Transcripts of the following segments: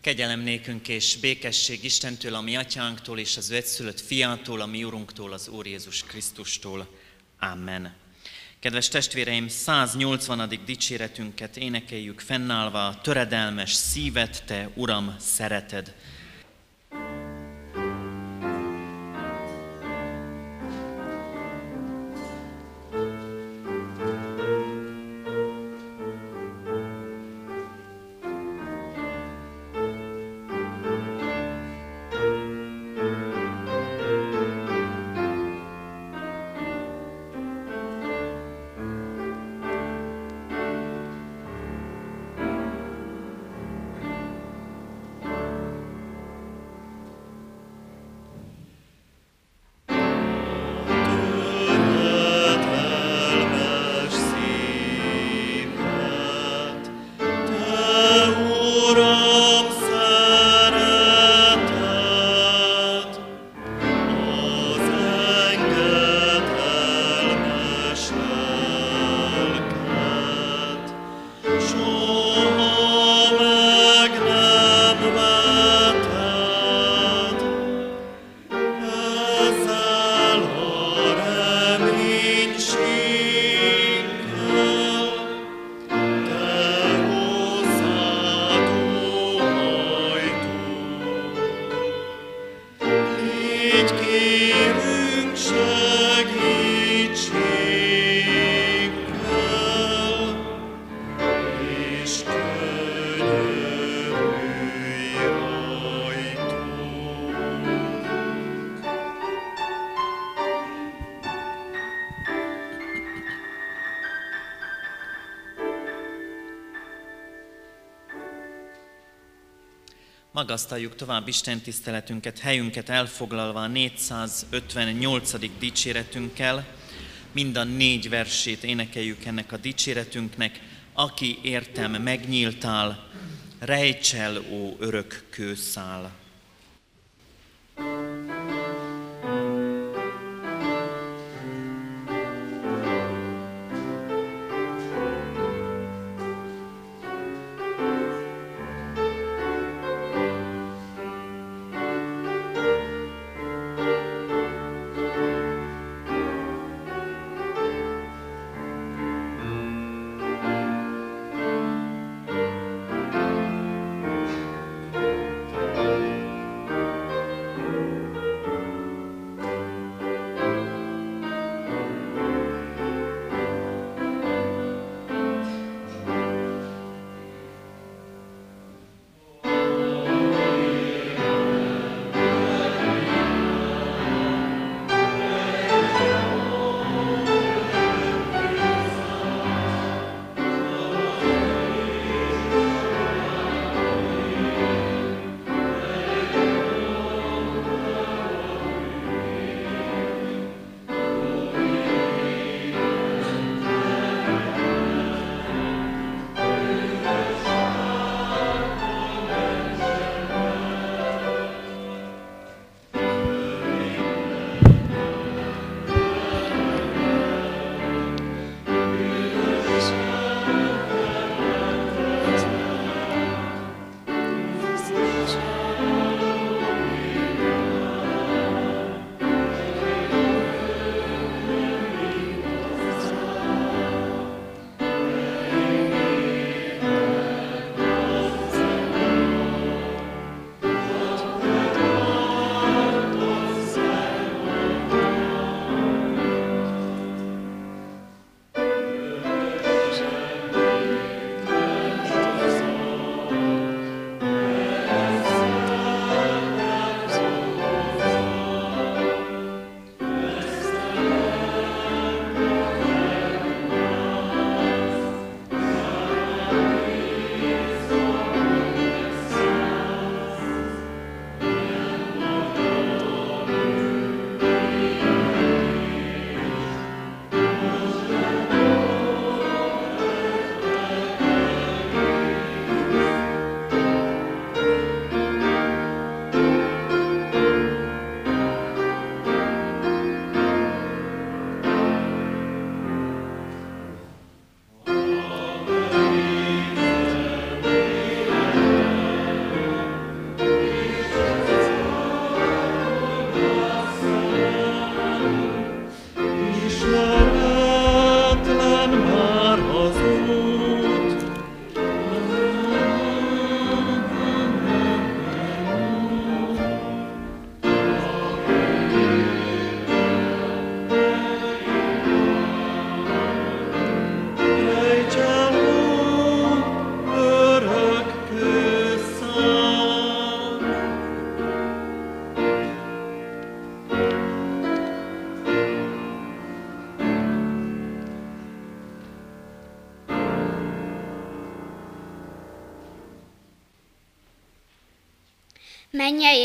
Kegyelem nékünk és békesség Istentől, a mi atyánktól és az ő egyszülött fiától, a mi urunktól, az Úr Jézus Krisztustól. Amen. Kedves testvéreim, 180. dicséretünket énekeljük fennállva, töredelmes szívet, te Uram, szereted. Magasztaljuk tovább Isten tiszteletünket, helyünket elfoglalva a 458. dicséretünkkel. Mind a négy versét énekeljük ennek a dicséretünknek. Aki értem megnyíltál, rejtsel, ó örök kőszál.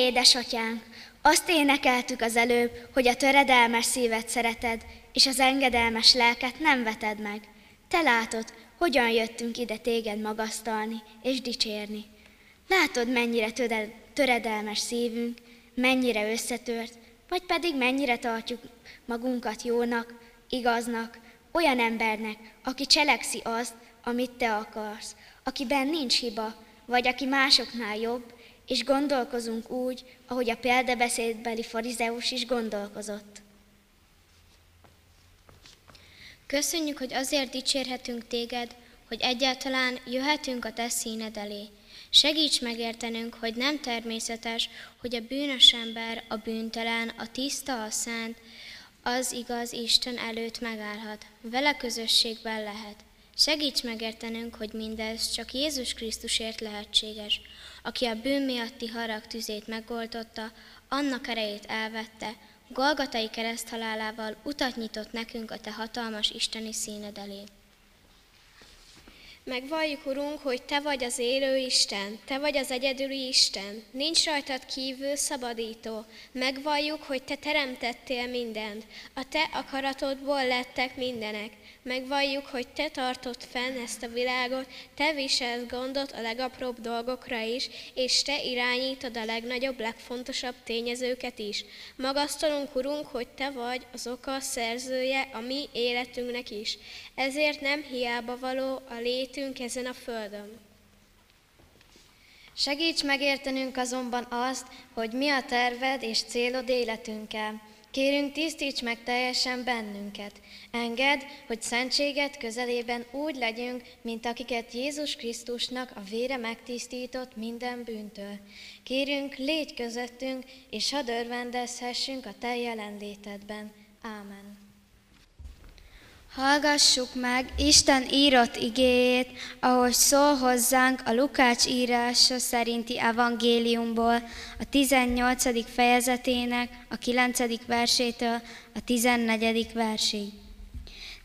Édesatyánk, azt énekeltük az előbb, hogy a töredelmes szívet szereted, és az engedelmes lelket nem veted meg. Te látod, hogyan jöttünk ide téged magasztalni és dicsérni. Látod, mennyire töredelmes szívünk, mennyire összetört, vagy pedig mennyire tartjuk magunkat jónak, igaznak, olyan embernek, aki cselekszi azt, amit te akarsz, akiben nincs hiba, vagy aki másoknál jobb, és gondolkozunk úgy, ahogy a példabeszédbeli farizeus is gondolkozott. Köszönjük, hogy azért dicsérhetünk téged, hogy egyáltalán jöhetünk a te színed elé. Segíts megértenünk, hogy nem természetes, hogy a bűnös ember, a bűntelen, a tiszta, a szent, az igaz Isten előtt megállhat, vele közösségben lehet. Segíts megértenünk, hogy mindez csak Jézus Krisztusért lehetséges, aki a bűn miatti harag tüzét megoldotta, annak erejét elvette, Golgatai kereszthalálával utat nyitott nekünk a Te hatalmas isteni színed elé. Megvalljuk, Urunk, hogy Te vagy az élő Isten, Te vagy az egyedüli Isten, nincs rajtad kívül szabadító. Megvalljuk, hogy Te teremtettél mindent, a Te akaratodból lettek mindenek. Megvalljuk, hogy Te tartott fenn ezt a világot, Te viselsz gondot a legapróbb dolgokra is, és Te irányítod a legnagyobb, legfontosabb tényezőket is. Magasztalunk, Urunk, hogy Te vagy az oka, szerzője a mi életünknek is. Ezért nem hiába való a létünk ezen a földön. Segíts megértenünk azonban azt, hogy mi a terved és célod életünkkel. Kérünk, tisztíts meg teljesen bennünket. Engedd, hogy szentséget közelében úgy legyünk, mint akiket Jézus Krisztusnak a vére megtisztított minden bűntől. Kérünk, légy közöttünk, és hadd örvendezhessünk a Te jelenlétedben. Ámen. Hallgassuk meg Isten írott igéjét, ahogy szól hozzánk a Lukács írása szerinti evangéliumból, a 18. fejezetének a 9. versétől a 14. versig.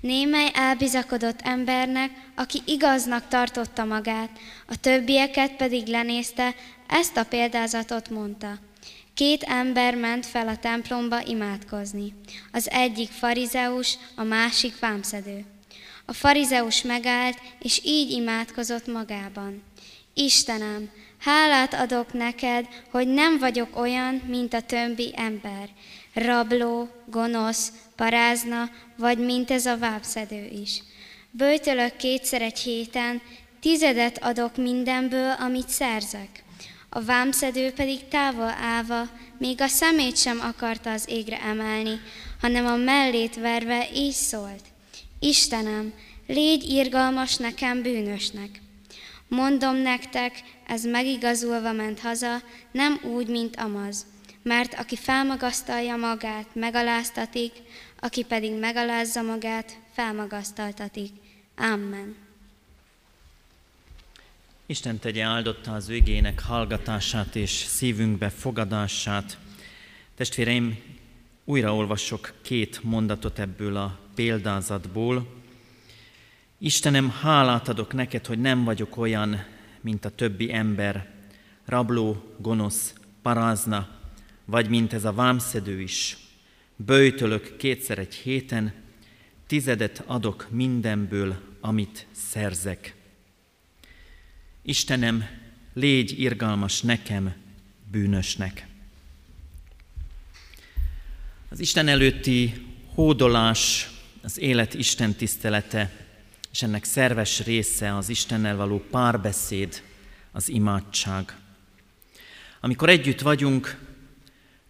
Némely elbizakodott embernek, aki igaznak tartotta magát, a többieket pedig lenézte, ezt a példázatot mondta – Két ember ment fel a templomba imádkozni. Az egyik farizeus, a másik vámszedő. A farizeus megállt, és így imádkozott magában. Istenem, hálát adok neked, hogy nem vagyok olyan, mint a többi ember. Rabló, gonosz, parázna, vagy mint ez a vámszedő is. Böjtölök kétszer egy héten, tizedet adok mindenből, amit szerzek. A vámszedő pedig távol állva, még a szemét sem akarta az égre emelni, hanem a mellét verve így szólt. Istenem, légy irgalmas nekem bűnösnek. Mondom nektek, ez megigazulva ment haza, nem úgy, mint Amaz. Mert aki felmagasztalja magát, megaláztatik, aki pedig megalázza magát, felmagasztaltatik. Amen. Isten tegye áldotta az ügének hallgatását és szívünkbe fogadását. Testvéreim, újra olvasok két mondatot ebből a példázatból. Istenem, hálát adok neked, hogy nem vagyok olyan, mint a többi ember, rabló, gonosz, parázna, vagy mint ez a vámszedő is. Böjtölök kétszer egy héten, tizedet adok mindenből, amit szerzek. Istenem, légy irgalmas nekem, bűnösnek. Az Isten előtti hódolás, az élet Isten tisztelete, és ennek szerves része az Istennel való párbeszéd, az imádság. Amikor együtt vagyunk,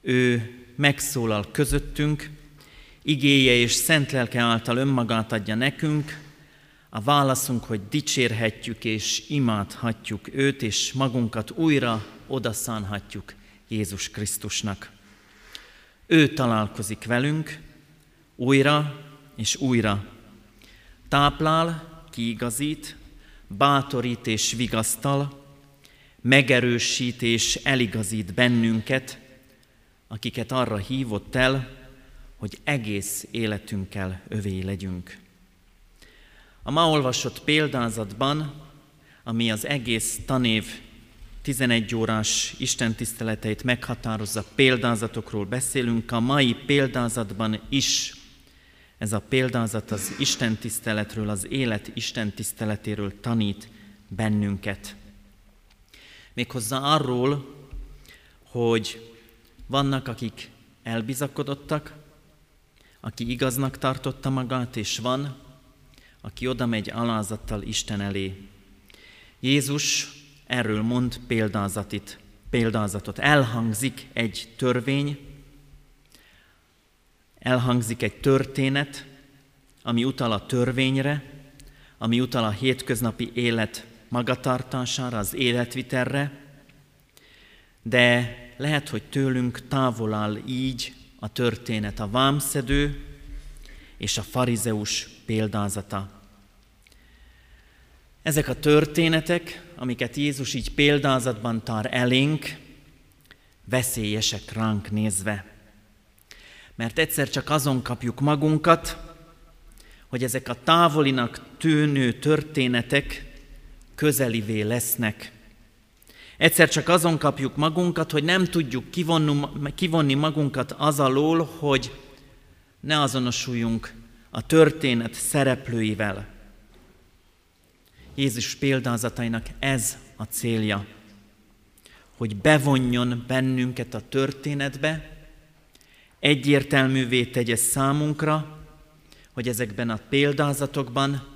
ő megszólal közöttünk, igéje és szent lelke által önmagát adja nekünk, a válaszunk, hogy dicsérhetjük és imádhatjuk őt, és magunkat újra odaszánhatjuk Jézus Krisztusnak. Ő találkozik velünk újra és újra. Táplál, kiigazít, bátorít és vigasztal, megerősít és eligazít bennünket, akiket arra hívott el, hogy egész életünkkel övé legyünk. A ma olvasott példázatban, ami az egész tanév 11 órás Isten tiszteleteit meghatározza, példázatokról beszélünk. A mai példázatban is ez a példázat az Isten tiszteletről, az élet Isten tiszteletéről tanít bennünket. Méghozzá arról, hogy vannak, akik elbizakodottak, aki igaznak tartotta magát, és van, aki oda megy alázattal Isten elé. Jézus erről mond példázatit, példázatot. Elhangzik egy törvény, elhangzik egy történet, ami utal a törvényre, ami utal a hétköznapi élet magatartására, az életviterre, de lehet, hogy tőlünk távol áll így a történet, a vámszedő és a farizeus példázata. Ezek a történetek, amiket Jézus így példázatban tár elénk, veszélyesek ránk nézve. Mert egyszer csak azon kapjuk magunkat, hogy ezek a távolinak tűnő történetek közelivé lesznek. Egyszer csak azon kapjuk magunkat, hogy nem tudjuk kivonni magunkat az alól, hogy ne azonosuljunk a történet szereplőivel. Jézus példázatainak ez a célja, hogy bevonjon bennünket a történetbe, egyértelművé tegye számunkra, hogy ezekben a példázatokban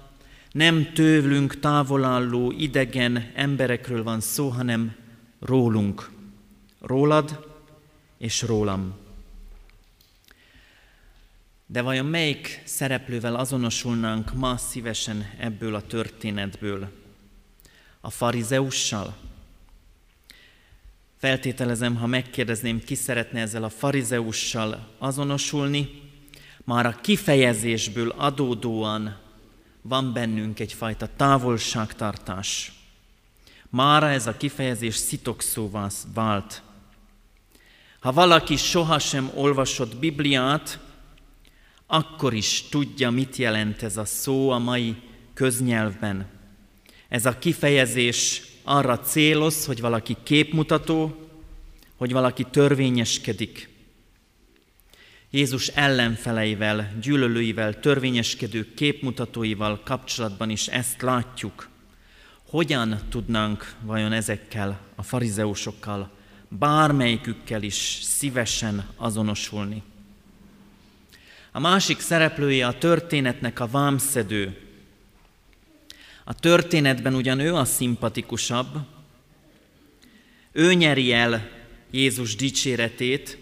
nem tőlünk távolálló idegen emberekről van szó, hanem rólunk, rólad és rólam. De vajon melyik szereplővel azonosulnánk ma szívesen ebből a történetből? A farizeussal? Feltételezem, ha megkérdezném, ki szeretne ezzel a farizeussal azonosulni, már a kifejezésből adódóan van bennünk egyfajta távolságtartás. Mára ez a kifejezés szitokszóvá vált. Ha valaki sohasem olvasott Bibliát, akkor is tudja, mit jelent ez a szó a mai köznyelvben. Ez a kifejezés arra céloz, hogy valaki képmutató, hogy valaki törvényeskedik. Jézus ellenfeleivel, gyűlölőivel, törvényeskedő képmutatóival kapcsolatban is ezt látjuk. Hogyan tudnánk vajon ezekkel a farizeusokkal, bármelyikükkel is szívesen azonosulni? A másik szereplője a történetnek a vámszedő. A történetben ugyan ő a szimpatikusabb, ő nyeri el Jézus dicséretét,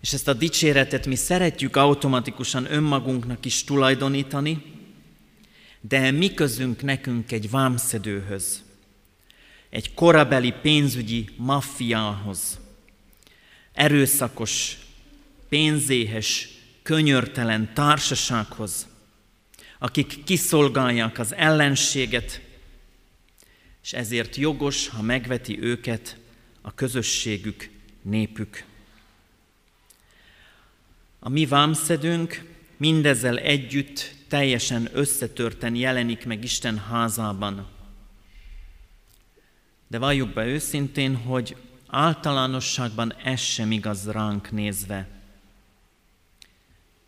és ezt a dicséretet mi szeretjük automatikusan önmagunknak is tulajdonítani, de mi közünk nekünk egy vámszedőhöz, egy korabeli pénzügyi maffiához, erőszakos, pénzéhes, könyörtelen társasághoz, akik kiszolgálják az ellenséget, és ezért jogos, ha megveti őket a közösségük, népük. A mi vámszedőnk mindezzel együtt teljesen összetörten jelenik meg Isten házában. De valljuk be őszintén, hogy általánosságban ez sem igaz ránk nézve.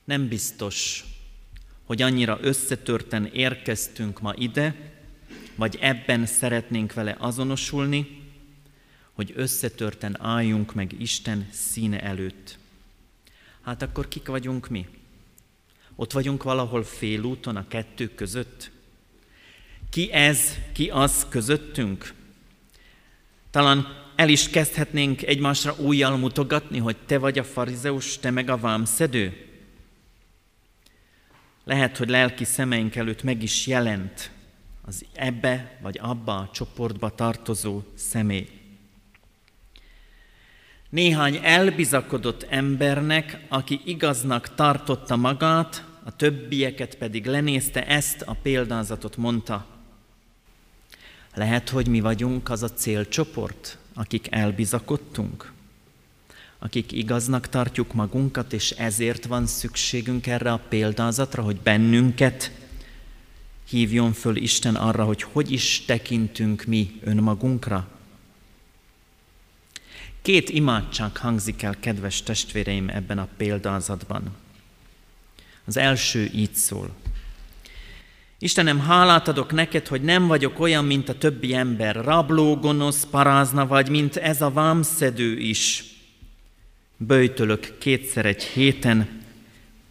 Nem biztos, hogy annyira összetörten érkeztünk ma ide, vagy ebben szeretnénk vele azonosulni, hogy összetörten álljunk meg Isten színe előtt. Hát akkor kik vagyunk mi? Ott vagyunk valahol félúton a kettő között? Ki ez, ki az közöttünk? Talán el is kezdhetnénk egymásra újjal mutogatni, hogy te vagy a farizeus, te meg a vámszedő. Lehet, hogy lelki szemeink előtt meg is jelent az ebbe vagy abba a csoportba tartozó személy. Néhány elbizakodott embernek, aki igaznak tartotta magát, a többieket pedig lenézte, ezt a példázatot mondta. Lehet, hogy mi vagyunk az a célcsoport, akik elbizakodtunk, akik igaznak tartjuk magunkat, és ezért van szükségünk erre a példázatra, hogy bennünket hívjon föl Isten arra, hogy hogy is tekintünk mi önmagunkra? Két imádság hangzik el, kedves testvéreim, ebben a példázatban. Az első így szól. Istenem, hálát adok neked, hogy nem vagyok olyan, mint a többi ember, rabló, gonosz, parázna vagy, mint ez a vámszedő is. Böjtölök kétszer egy héten,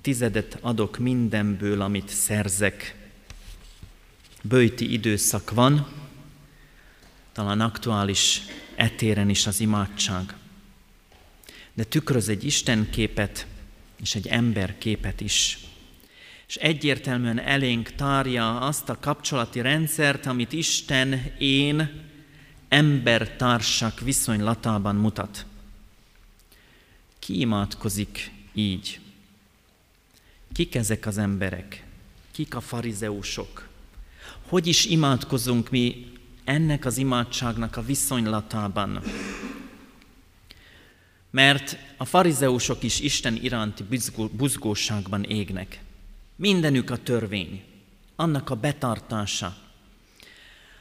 tizedet adok mindenből, amit szerzek. Böjti időszak van, talán aktuális etéren is az imádság. De tükröz egy Isten képet és egy ember képet is. És egyértelműen elénk tárja azt a kapcsolati rendszert, amit Isten, én, embertársak viszonylatában mutat. Ki imádkozik így? Kik ezek az emberek? Kik a farizeusok? Hogy is imádkozunk mi ennek az imádságnak a viszonylatában? Mert a farizeusok is Isten iránti buzgóságban égnek. Mindenük a törvény, annak a betartása,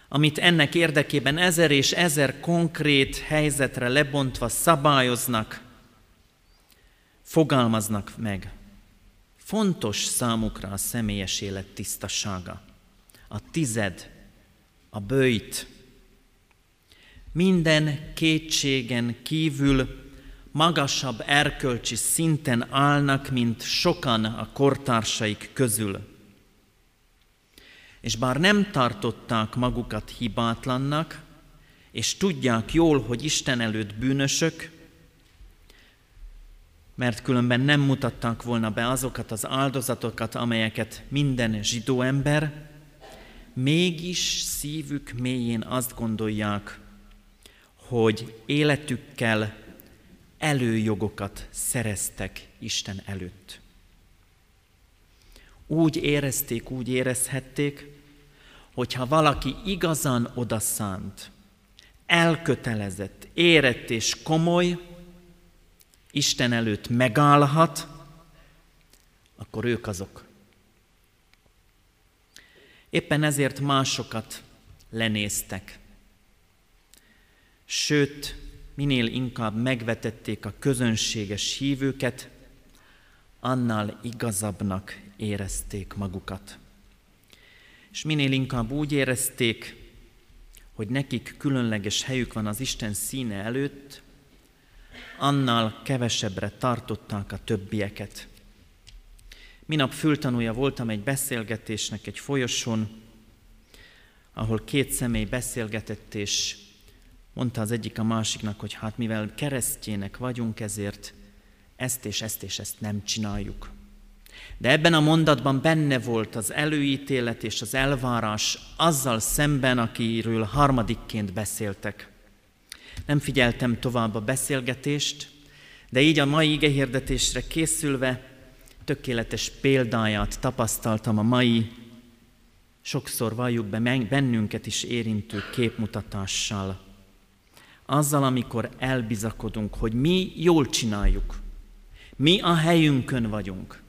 amit ennek érdekében ezer és ezer konkrét helyzetre lebontva szabályoznak, fogalmaznak meg. Fontos számukra a személyes élet tisztasága, a tized, a bőjt. Minden kétségen kívül magasabb erkölcsi szinten állnak, mint sokan a kortársaik közül. És bár nem tartották magukat hibátlannak, és tudják jól, hogy Isten előtt bűnösök, mert különben nem mutatták volna be azokat az áldozatokat, amelyeket minden zsidó ember, mégis szívük mélyén azt gondolják, hogy életükkel előjogokat szereztek Isten előtt. Úgy érezték, úgy érezhették, hogyha valaki igazán odaszánt, elkötelezett, érett és komoly, Isten előtt megállhat, akkor ők azok. Éppen ezért másokat lenéztek. Sőt, minél inkább megvetették a közönséges hívőket, annál igazabbnak érezték magukat. És minél inkább úgy érezték, hogy nekik különleges helyük van az Isten színe előtt, annál kevesebbre tartották a többieket. Minap fültanúja voltam egy beszélgetésnek egy folyosón, ahol két személy beszélgetett, és mondta az egyik a másiknak, hogy hát mivel keresztjének vagyunk, ezért ezt és ezt és ezt nem csináljuk. De ebben a mondatban benne volt az előítélet és az elvárás azzal szemben, akiről harmadikként beszéltek. Nem figyeltem tovább a beszélgetést, de így a mai igehirdetésre készülve tökéletes példáját tapasztaltam a mai, sokszor valljuk be bennünket is érintő képmutatással. Azzal, amikor elbizakodunk, hogy mi jól csináljuk, mi a helyünkön vagyunk,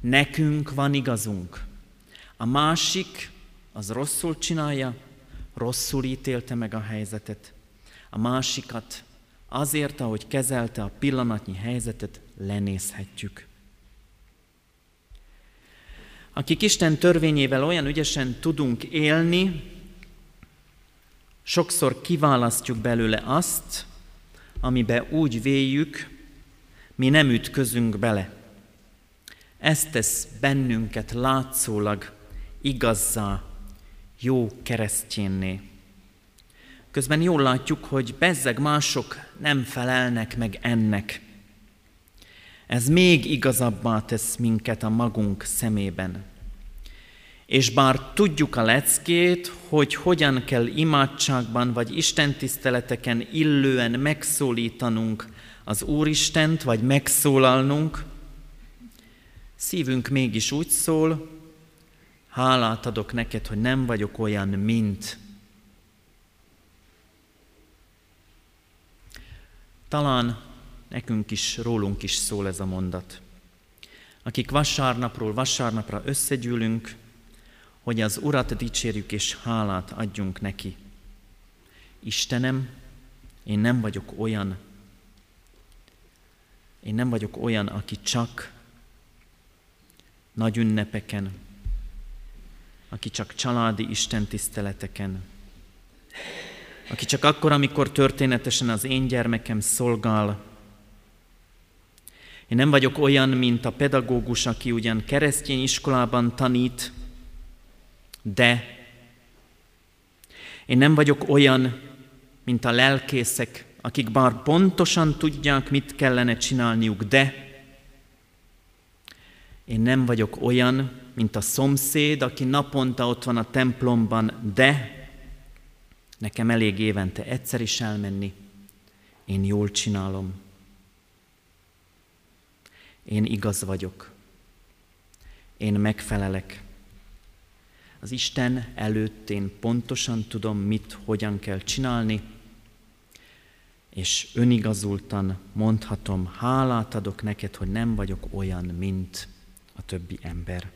nekünk van igazunk. A másik az rosszul csinálja, rosszul ítélte meg a helyzetet, a másikat azért, ahogy kezelte a pillanatnyi helyzetet, lenézhetjük. Akik Isten törvényével olyan ügyesen tudunk élni, sokszor kiválasztjuk belőle azt, amibe úgy véljük, mi nem ütközünk bele. Ez tesz bennünket látszólag igazzá, jó keresztjénné. Közben jól látjuk, hogy bezzeg mások nem felelnek meg ennek. Ez még igazabbá tesz minket a magunk szemében. És bár tudjuk a leckét, hogy hogyan kell imádságban vagy istentiszteleteken illően megszólítanunk az Úristent, vagy megszólalnunk, szívünk mégis úgy szól, hálát adok neked, hogy nem vagyok olyan, mint Talán nekünk is, rólunk is szól ez a mondat. Akik vasárnapról vasárnapra összegyűlünk, hogy az Urat dicsérjük és hálát adjunk neki. Istenem, én nem vagyok olyan, én nem vagyok olyan, aki csak nagy ünnepeken, aki csak családi istentiszteleteken, aki csak akkor, amikor történetesen az én gyermekem szolgál. Én nem vagyok olyan, mint a pedagógus, aki ugyan keresztény iskolában tanít, de én nem vagyok olyan, mint a lelkészek, akik bár pontosan tudják, mit kellene csinálniuk, de én nem vagyok olyan, mint a szomszéd, aki naponta ott van a templomban, de nekem elég évente egyszer is elmenni. Én jól csinálom. Én igaz vagyok. Én megfelelek. Az Isten előtt én pontosan tudom, mit, hogyan kell csinálni, és önigazultan mondhatom, hálát adok neked, hogy nem vagyok olyan, mint a többi ember.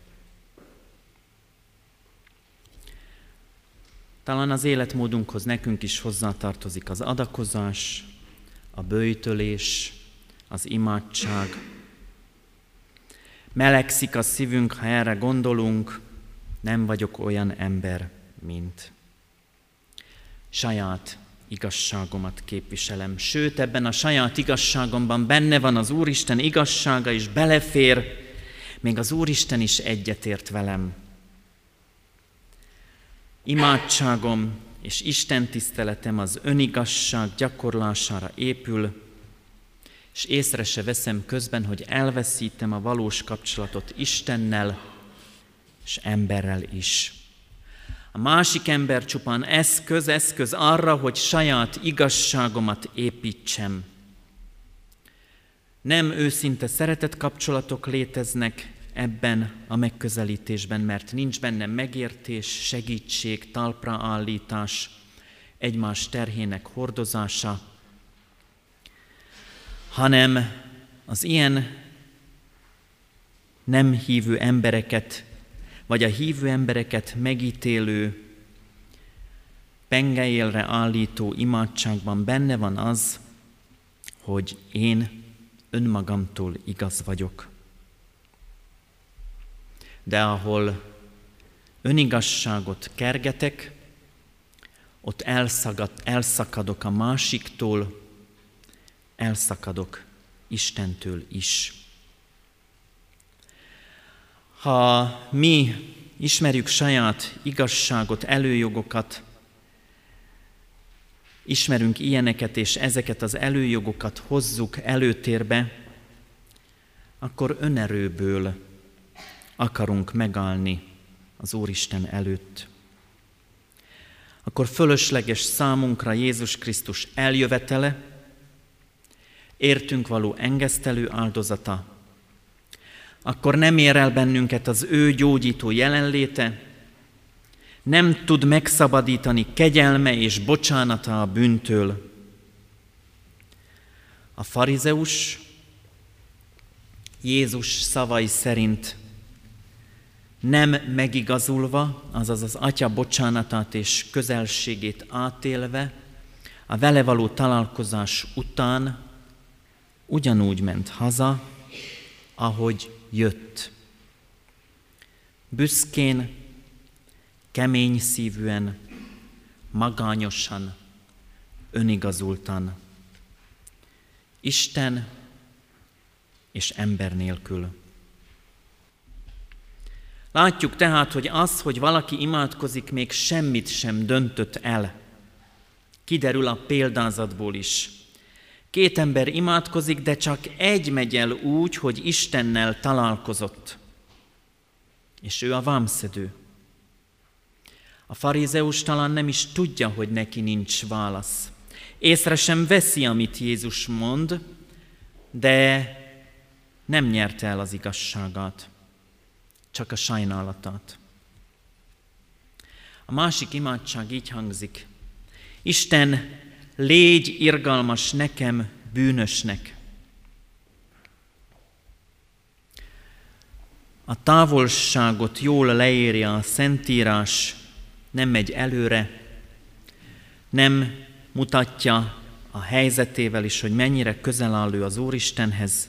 Talán az életmódunkhoz nekünk is hozzátartozik az adakozás, a bőjtölés, az imádság. Melegszik a szívünk, ha erre gondolunk, nem vagyok olyan ember, mint. Saját igazságomat képviselem. Sőt, ebben a saját igazságomban benne van az Úristen igazsága, és belefér, még az Úristen is egyetért velem. Imádságom és Isten tiszteletem az önigasság gyakorlására épül, és észre se veszem közben, hogy elveszítem a valós kapcsolatot Istennel és emberrel is. A másik ember csupán eszköz, eszköz arra, hogy saját igazságomat építsem. Nem őszinte szeretet kapcsolatok léteznek ebben a megközelítésben, mert nincs benne megértés, segítség, talpra állítás, egymás terhének hordozása, hanem az ilyen nem hívő embereket vagy a hívő embereket megítélő, pengeélre állító imádságban benne van az, hogy én önmagamtól igaz vagyok. De ahol önigasságot kergetek, ott elszagad, elszakadok a másiktól, elszakadok Istentől is. Ha mi ismerjük saját igazságot, előjogokat, ismerünk ilyeneket, és ezeket az előjogokat hozzuk előtérbe, akkor önerőből akarunk megállni az Úristen előtt. Akkor fölösleges számunkra Jézus Krisztus eljövetele, értünk való engesztelő áldozata, akkor nem ér el bennünket az ő gyógyító jelenléte, nem tud megszabadítani kegyelme és bocsánata a bűntől. A farizeus Jézus szavai szerint nem megigazulva, azaz az Atya bocsánatát és közelségét átélve, a vele való találkozás után ugyanúgy ment haza, ahogy jött. Büszkén, kemény szívűen, magányosan, önigazultan. Isten és ember nélkül. Látjuk tehát, hogy az, hogy valaki imádkozik, még semmit sem döntött el. Kiderül a példázatból is. Két ember imádkozik, de csak egy megy el úgy, hogy Istennel találkozott. És ő a vámszedő. A farizeus talán nem is tudja, hogy neki nincs válasz. Észre sem veszi, amit Jézus mond, de nem nyerte el az igazságát, csak a sajnálatát. A másik imádság így hangzik. Isten légy irgalmas nekem, bűnösnek. A távolságot jól leírja a Szentírás, nem megy előre, nem mutatja a helyzetével is, hogy mennyire közel áll ő az Úristenhez.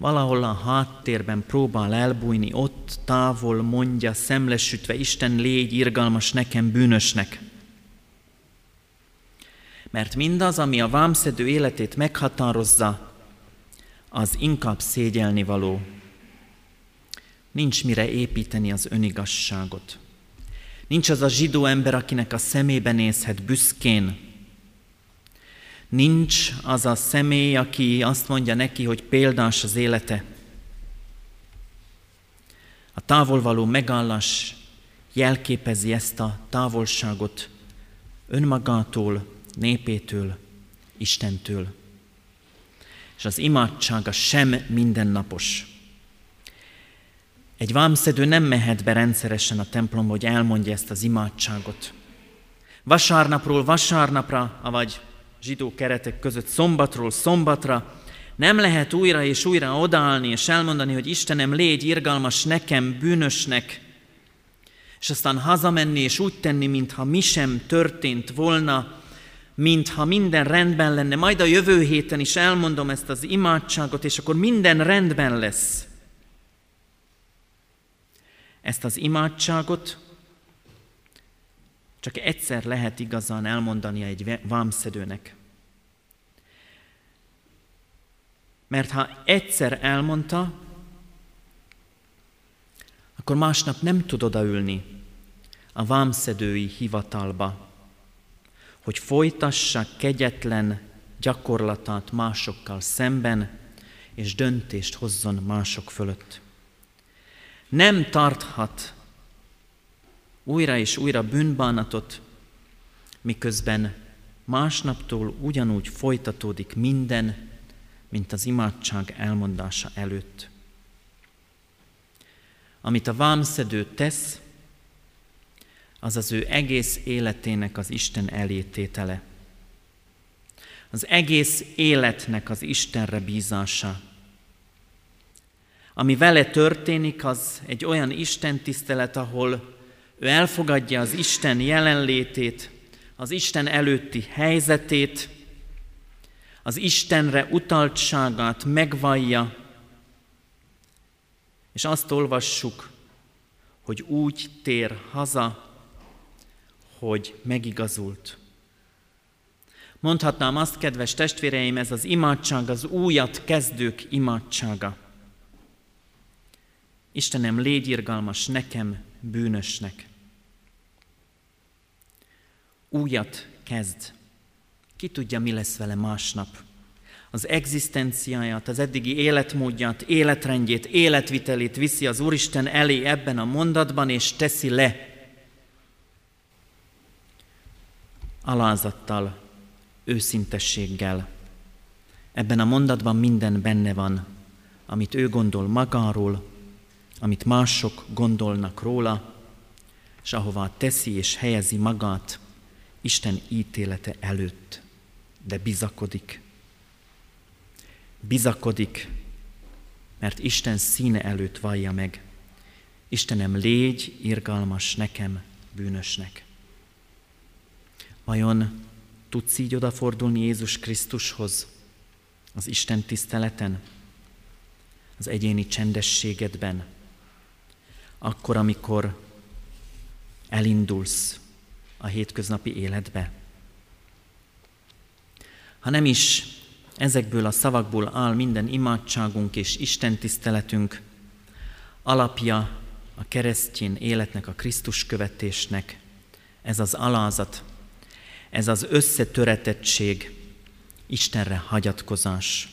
Valahol a háttérben próbál elbújni, ott távol mondja, szemlesütve, Isten légy irgalmas nekem bűnösnek. Mert mindaz, ami a vámszedő életét meghatározza, az inkább szégyelni való. Nincs mire építeni az önigasságot. Nincs az a zsidó ember, akinek a szemébe nézhet büszkén. Nincs az a személy, aki azt mondja neki, hogy példás az élete. A távolvaló megállás jelképezi ezt a távolságot önmagától, népétől, Istentől. És az imádsága sem mindennapos. Egy vámszedő nem mehet be rendszeresen a templomba, hogy elmondja ezt az imádságot. Vasárnapról vasárnapra, vagy zsidó keretek között szombatról szombatra nem lehet újra és újra odaállni és elmondani, hogy Istenem, légy irgalmas nekem, bűnösnek, és aztán hazamenni és úgy tenni, mintha mi sem történt volna, mintha minden rendben lenne. Majd a jövő héten is elmondom ezt az imádságot, és akkor minden rendben lesz. Ezt az imádságot csak egyszer lehet igazán elmondani egy vámszedőnek. Mert ha egyszer elmondta, akkor másnap nem tud odaülni a vámszedői hivatalba, hogy folytassa kegyetlen gyakorlatát másokkal szemben, és döntést hozzon mások fölött nem tarthat újra és újra bűnbánatot, miközben másnaptól ugyanúgy folytatódik minden, mint az imádság elmondása előtt. Amit a vámszedő tesz, az az ő egész életének az Isten elététele. Az egész életnek az Istenre bízása. Ami vele történik, az egy olyan Isten tisztelet, ahol ő elfogadja az Isten jelenlétét, az Isten előtti helyzetét, az Istenre utaltságát megvallja, és azt olvassuk, hogy úgy tér haza, hogy megigazult. Mondhatnám azt, kedves testvéreim, ez az imádság az újat kezdők imádsága. Istenem, légy irgalmas nekem, bűnösnek. Újat kezd. Ki tudja, mi lesz vele másnap. Az egzisztenciáját, az eddigi életmódját, életrendjét, életvitelét viszi az Úristen elé ebben a mondatban, és teszi le. Alázattal, őszintességgel. Ebben a mondatban minden benne van, amit ő gondol magáról, amit mások gondolnak róla, és ahová teszi és helyezi magát Isten ítélete előtt, de bizakodik. Bizakodik, mert Isten színe előtt vallja meg. Istenem, légy irgalmas nekem, bűnösnek. Vajon tudsz így odafordulni Jézus Krisztushoz az Isten tiszteleten, az egyéni csendességedben, akkor, amikor elindulsz a hétköznapi életbe. Ha nem is ezekből a szavakból áll minden imádságunk és Isten tiszteletünk, alapja a keresztjén életnek, a Krisztus követésnek, ez az alázat, ez az összetöretettség, Istenre hagyatkozás.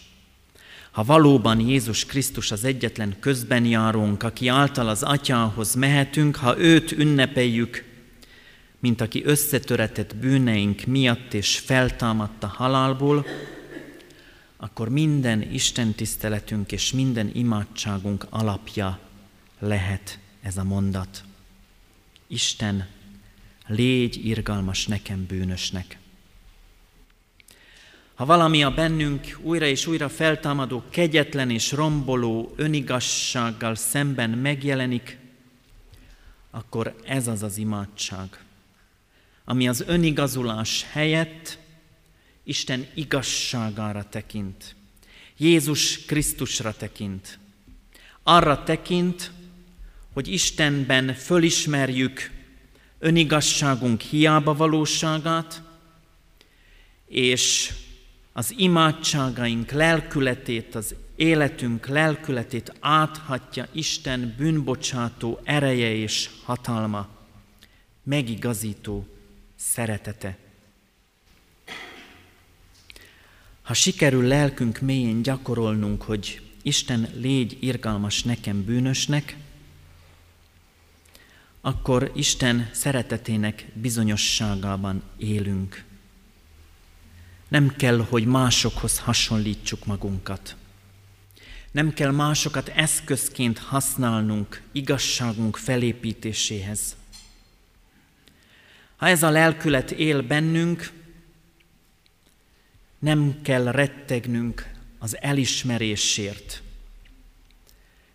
Ha valóban Jézus Krisztus az egyetlen közben járunk, aki által az atyához mehetünk, ha őt ünnepeljük, mint aki összetöretett bűneink miatt és feltámadt a halálból, akkor minden Isten tiszteletünk és minden imádságunk alapja lehet ez a mondat. Isten, légy irgalmas nekem bűnösnek. Ha valami a bennünk újra és újra feltámadó, kegyetlen és romboló önigassággal szemben megjelenik, akkor ez az az imádság, ami az önigazulás helyett Isten igazságára tekint, Jézus Krisztusra tekint, arra tekint, hogy Istenben fölismerjük önigazságunk hiába valóságát, és az imádságaink lelkületét, az életünk lelkületét áthatja Isten bűnbocsátó ereje és hatalma, megigazító szeretete. Ha sikerül lelkünk mélyén gyakorolnunk, hogy Isten légy irgalmas nekem bűnösnek, akkor Isten szeretetének bizonyosságában élünk. Nem kell, hogy másokhoz hasonlítsuk magunkat. Nem kell másokat eszközként használnunk igazságunk felépítéséhez. Ha ez a lelkület él bennünk, nem kell rettegnünk az elismerésért.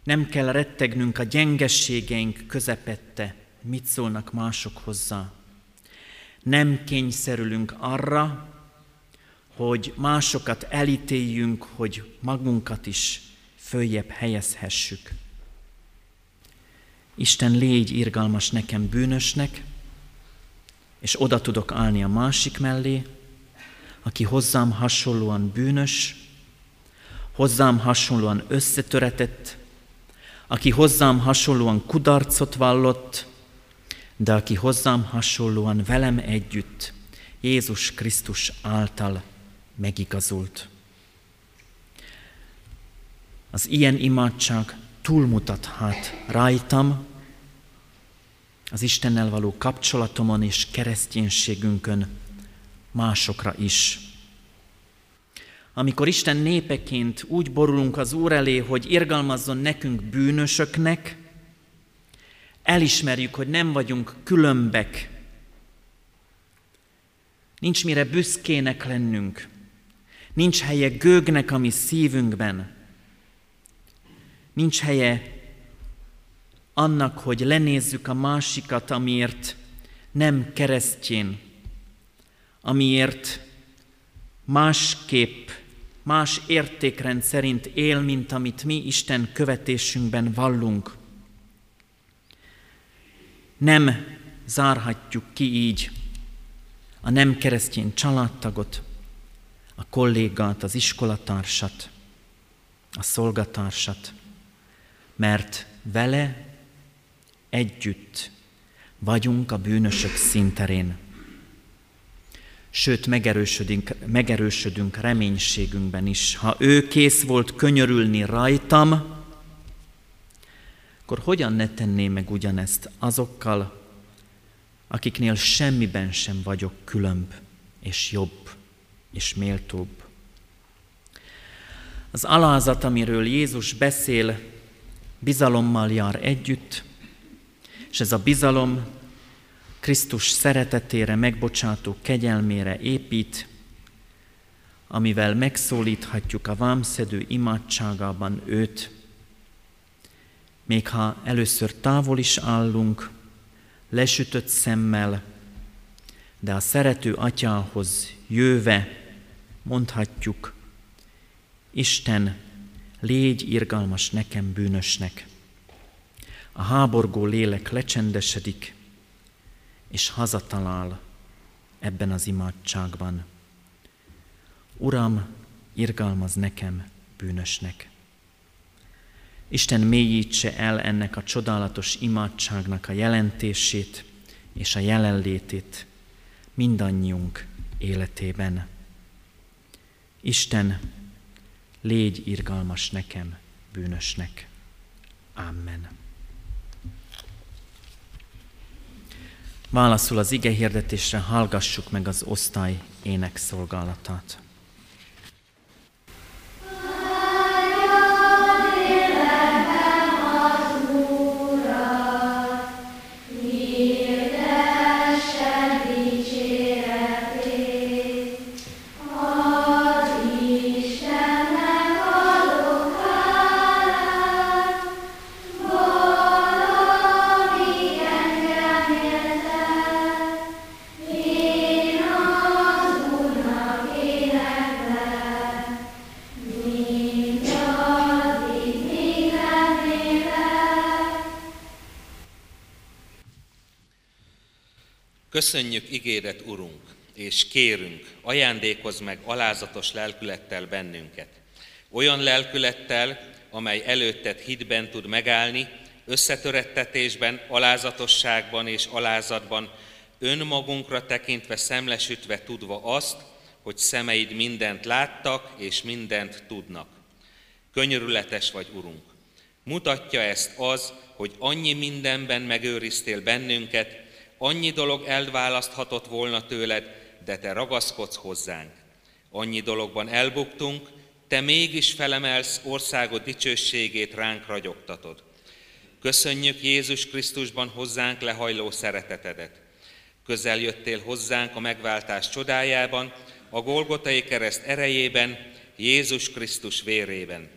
Nem kell rettegnünk a gyengességeink közepette, mit szólnak mások hozzá. Nem kényszerülünk arra, hogy másokat elítéljünk, hogy magunkat is följebb helyezhessük. Isten légy irgalmas nekem bűnösnek, és oda tudok állni a másik mellé, aki hozzám hasonlóan bűnös, hozzám hasonlóan összetöretett, aki hozzám hasonlóan kudarcot vallott, de aki hozzám hasonlóan velem együtt Jézus Krisztus által megigazult. Az ilyen imádság túlmutathat rajtam, az Istennel való kapcsolatomon és kereszténységünkön másokra is. Amikor Isten népeként úgy borulunk az Úr elé, hogy irgalmazzon nekünk bűnösöknek, elismerjük, hogy nem vagyunk különbek, nincs mire büszkének lennünk, nincs helye gőgnek a mi szívünkben, nincs helye annak, hogy lenézzük a másikat, amiért nem keresztjén, amiért másképp, más értékrend szerint él, mint amit mi Isten követésünkben vallunk. Nem zárhatjuk ki így a nem keresztény családtagot, a kollégát, az iskolatársat, a szolgatársat, mert vele együtt vagyunk a bűnösök szinterén. Sőt, megerősödünk, megerősödünk reménységünkben is. Ha ő kész volt könyörülni rajtam, akkor hogyan ne tenné meg ugyanezt azokkal, akiknél semmiben sem vagyok különb és jobb és méltóbb. Az alázat, amiről Jézus beszél, bizalommal jár együtt, és ez a bizalom Krisztus szeretetére, megbocsátó kegyelmére épít, amivel megszólíthatjuk a vámszedő imádságában őt, még ha először távol is állunk, lesütött szemmel, de a szerető atyához jöve mondhatjuk, Isten, légy irgalmas nekem bűnösnek. A háborgó lélek lecsendesedik, és hazatalál ebben az imádságban. Uram, irgalmaz nekem bűnösnek. Isten mélyítse el ennek a csodálatos imádságnak a jelentését és a jelenlétét mindannyiunk életében. Isten, légy irgalmas nekem, bűnösnek. Amen. Válaszul az ige hirdetésre hallgassuk meg az osztály énekszolgálatát. Amen. Köszönjük ígéret, Urunk, és kérünk, ajándékozz meg alázatos lelkülettel bennünket. Olyan lelkülettel, amely előtted hitben tud megállni, összetörettetésben, alázatosságban és alázatban, önmagunkra tekintve szemlesütve tudva azt, hogy szemeid mindent láttak és mindent tudnak. Könyörületes vagy, Urunk. Mutatja ezt az, hogy annyi mindenben megőriztél bennünket, annyi dolog elválaszthatott volna tőled, de te ragaszkodsz hozzánk. Annyi dologban elbuktunk, te mégis felemelsz országod dicsőségét ránk ragyogtatod. Köszönjük Jézus Krisztusban hozzánk lehajló szeretetedet. Közel jöttél hozzánk a megváltás csodájában, a Golgotai kereszt erejében, Jézus Krisztus vérében.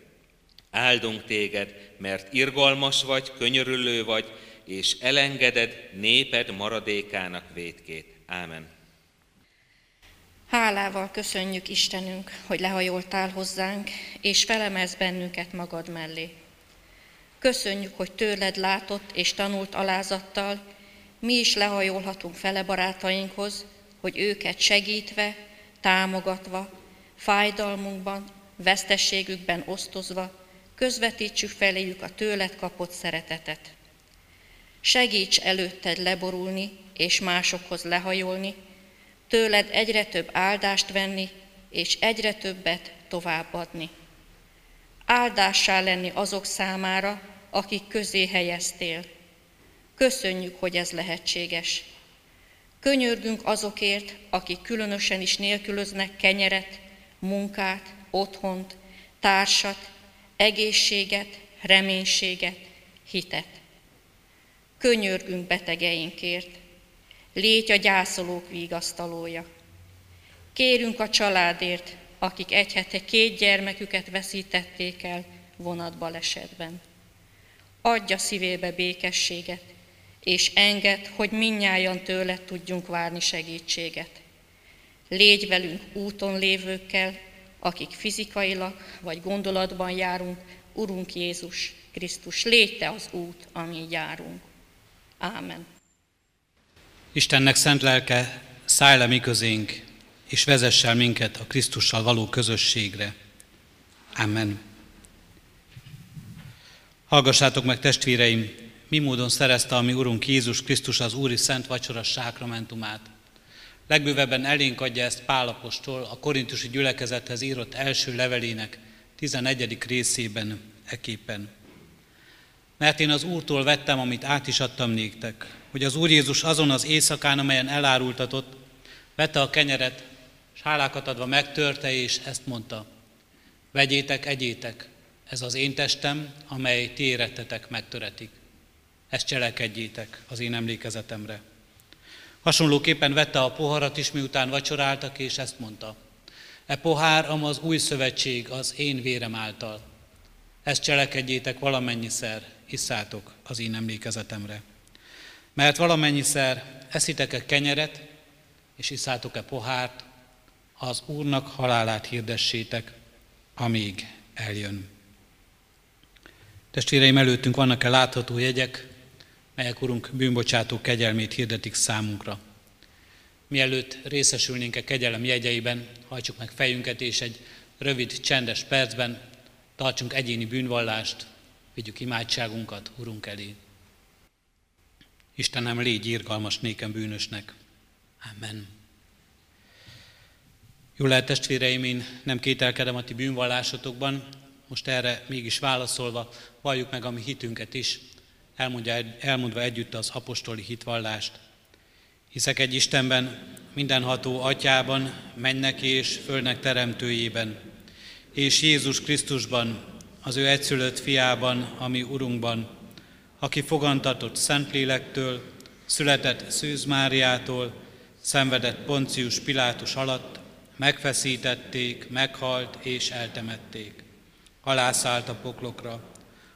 Áldunk téged, mert irgalmas vagy, könyörülő vagy, és elengeded néped maradékának vétkét. Ámen. Hálával köszönjük Istenünk, hogy lehajoltál hozzánk, és felemelsz bennünket magad mellé. Köszönjük, hogy tőled látott és tanult alázattal, mi is lehajolhatunk fele barátainkhoz, hogy őket segítve, támogatva, fájdalmunkban, vesztességükben osztozva, közvetítsük feléjük a tőled kapott szeretetet. Segíts előtted leborulni és másokhoz lehajolni, tőled egyre több áldást venni, és egyre többet továbbadni. Áldássá lenni azok számára, akik közé helyeztél. Köszönjük, hogy ez lehetséges. Könyörgünk azokért, akik különösen is nélkülöznek kenyeret, munkát, otthont, társat, egészséget, reménységet, hitet. Könyörgünk betegeinkért, légy a gyászolók vigasztalója. Kérünk a családért, akik egy hete két gyermeküket veszítették el vonatbalesetben. Adja szívébe békességet, és enged, hogy minnyáján tőled tudjunk várni segítséget. Légy velünk úton lévőkkel, akik fizikailag vagy gondolatban járunk, Urunk Jézus Krisztus, légy te az út, ami járunk. Ámen. Istennek szent lelke, szállj le mi közénk, és vezessel minket a Krisztussal való közösségre. Amen. Hallgassátok meg, testvéreim, mi módon szerezte a mi Urunk Jézus Krisztus az Úri Szent Vacsora sákramentumát. Legbővebben elénk adja ezt Pálapostól a korintusi gyülekezethez írott első levelének 11. részében eképpen. Mert én az Úrtól vettem, amit át is adtam néktek, hogy az Úr Jézus azon az éjszakán, amelyen elárultatott, vette a kenyeret, és hálákat adva megtörte, és ezt mondta, vegyétek, egyétek, ez az én testem, amely ti érettetek megtöretik. Ezt cselekedjétek az én emlékezetemre. Hasonlóképpen vette a poharat is, miután vacsoráltak, és ezt mondta. E pohár, am az új szövetség az én vérem által. Ezt cselekedjétek valamennyiszer, isszátok az én emlékezetemre. Mert valamennyiszer eszitek-e kenyeret, és iszátok-e pohárt, az Úrnak halálát hirdessétek, amíg eljön. Testvéreim, előttünk vannak-e látható jegyek, melyek Urunk bűnbocsátó kegyelmét hirdetik számunkra. Mielőtt részesülnénk a kegyelem jegyeiben, hajtsuk meg fejünket, és egy rövid, csendes percben tartsunk egyéni bűnvallást, vigyük imádságunkat Urunk elé. Istenem, légy írgalmas nékem bűnösnek. Amen. Jó lehet, testvéreim, én nem kételkedem a ti bűnvallásotokban, most erre mégis válaszolva, valljuk meg a mi hitünket is, elmondja, elmondva együtt az apostoli hitvallást. Hiszek egy Istenben, mindenható atyában, mennek és fölnek teremtőjében, és Jézus Krisztusban, az ő egyszülött fiában, ami Urunkban, aki fogantatott Szentlélektől, született Szűz Máriától, szenvedett Poncius Pilátus alatt, megfeszítették, meghalt és eltemették. Halászállt a poklokra,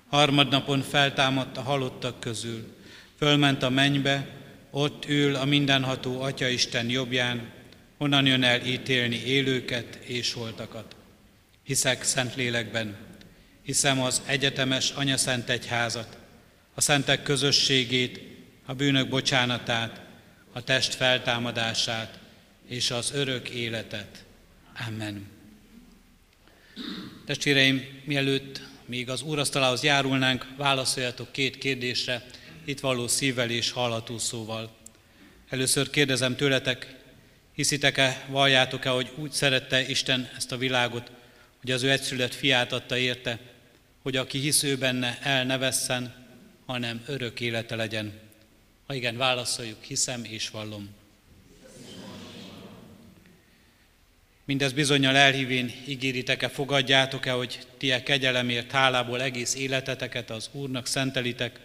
Harmadnapon feltámadt a halottak közül, fölment a mennybe, ott ül a mindenható Atya Isten jobbján, onnan jön el ítélni élőket és holtakat. Hiszek szent lélekben, hiszem az egyetemes Szent Egyházat, a szentek közösségét, a bűnök bocsánatát, a test feltámadását és az örök életet. Amen. Testvéreim, mielőtt még az úrasztalához járulnánk, válaszoljatok két kérdésre, itt való szívvel és hallható szóval. Először kérdezem tőletek, hiszitek-e, valljátok-e, hogy úgy szerette Isten ezt a világot, hogy az ő egyszület fiát adta érte, hogy aki hisz ő benne, el ne vesszen, hanem örök élete legyen. Ha igen, válaszoljuk, hiszem és vallom. Mindez bizonyal elhívén ígéritek-e, fogadjátok-e, hogy ti e kegyelemért hálából egész életeteket az Úrnak szentelitek,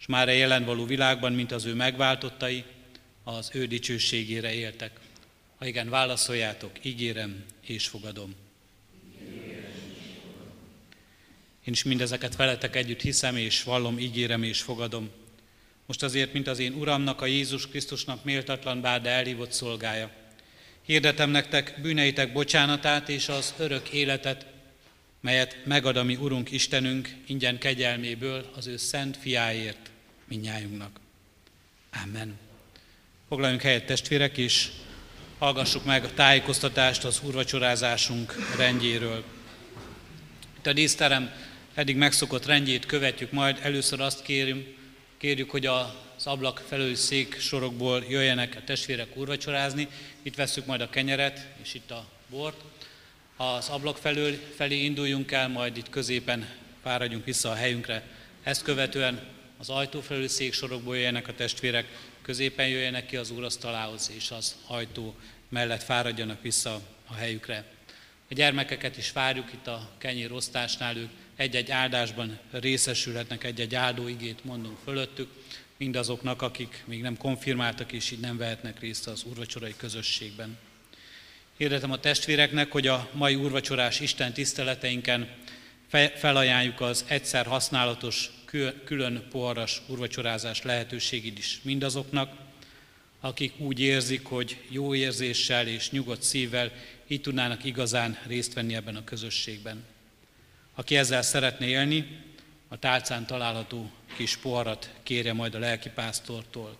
és már a jelen való világban, mint az ő megváltottai, az ő dicsőségére éltek. Ha igen, válaszoljátok, ígérem és fogadom. Én is mindezeket veletek együtt hiszem és vallom, ígérem és fogadom. Most azért, mint az én Uramnak, a Jézus Krisztusnak méltatlan bár, de elhívott szolgája. Hirdetem nektek bűneitek bocsánatát és az örök életet, melyet megad a mi Urunk Istenünk ingyen kegyelméből az ő szent fiáért minnyájunknak. Amen. Foglaljunk helyet testvérek, és hallgassuk meg a tájékoztatást az úrvacsorázásunk rendjéről. Itt a díszterem eddig megszokott rendjét követjük majd. Először azt kérjük, kérjük, hogy az ablak felől szék sorokból jöjjenek a testvérek úrvacsorázni. Itt veszük majd a kenyeret, és itt a bort. Az ablak felől felé induljunk el, majd itt középen fáradjunk vissza a helyünkre. Ezt követően az ajtó felül szék sorokból jöjjenek a testvérek, középen jöjjenek ki az úrasztalához, és az ajtó mellett fáradjanak vissza a helyükre. A gyermekeket is várjuk itt a kenyér osztásnál, ők egy-egy áldásban részesülhetnek, egy-egy áldóigét mondunk fölöttük, mindazoknak, akik még nem konfirmáltak és így nem vehetnek részt az úrvacsorai közösségben. Hirdetem a testvéreknek, hogy a mai úrvacsorás Isten tiszteleteinken felajánljuk az egyszer használatos külön poharas úrvacsorázás lehetőségét is mindazoknak, akik úgy érzik, hogy jó érzéssel és nyugodt szívvel így tudnának igazán részt venni ebben a közösségben. Aki ezzel szeretne élni, a tálcán található kis poharat kérje majd a lelkipásztortól.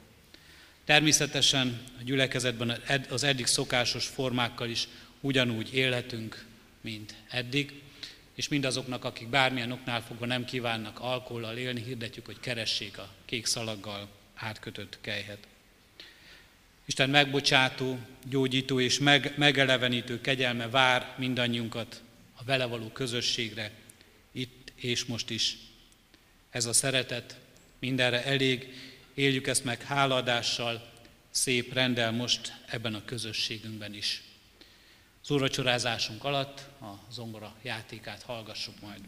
Természetesen a gyülekezetben az eddig szokásos formákkal is ugyanúgy élhetünk, mint eddig, és mindazoknak, akik bármilyen oknál fogva nem kívánnak alkohollal élni, hirdetjük, hogy keressék a kék szalaggal átkötött kejhet. Isten megbocsátó, gyógyító és meg, megelevenítő kegyelme vár mindannyiunkat a vele való közösségre, és most is. Ez a szeretet mindenre elég, éljük ezt meg háladással, szép rendel most ebben a közösségünkben is. Az úrvacsorázásunk alatt a zongora játékát hallgassuk majd.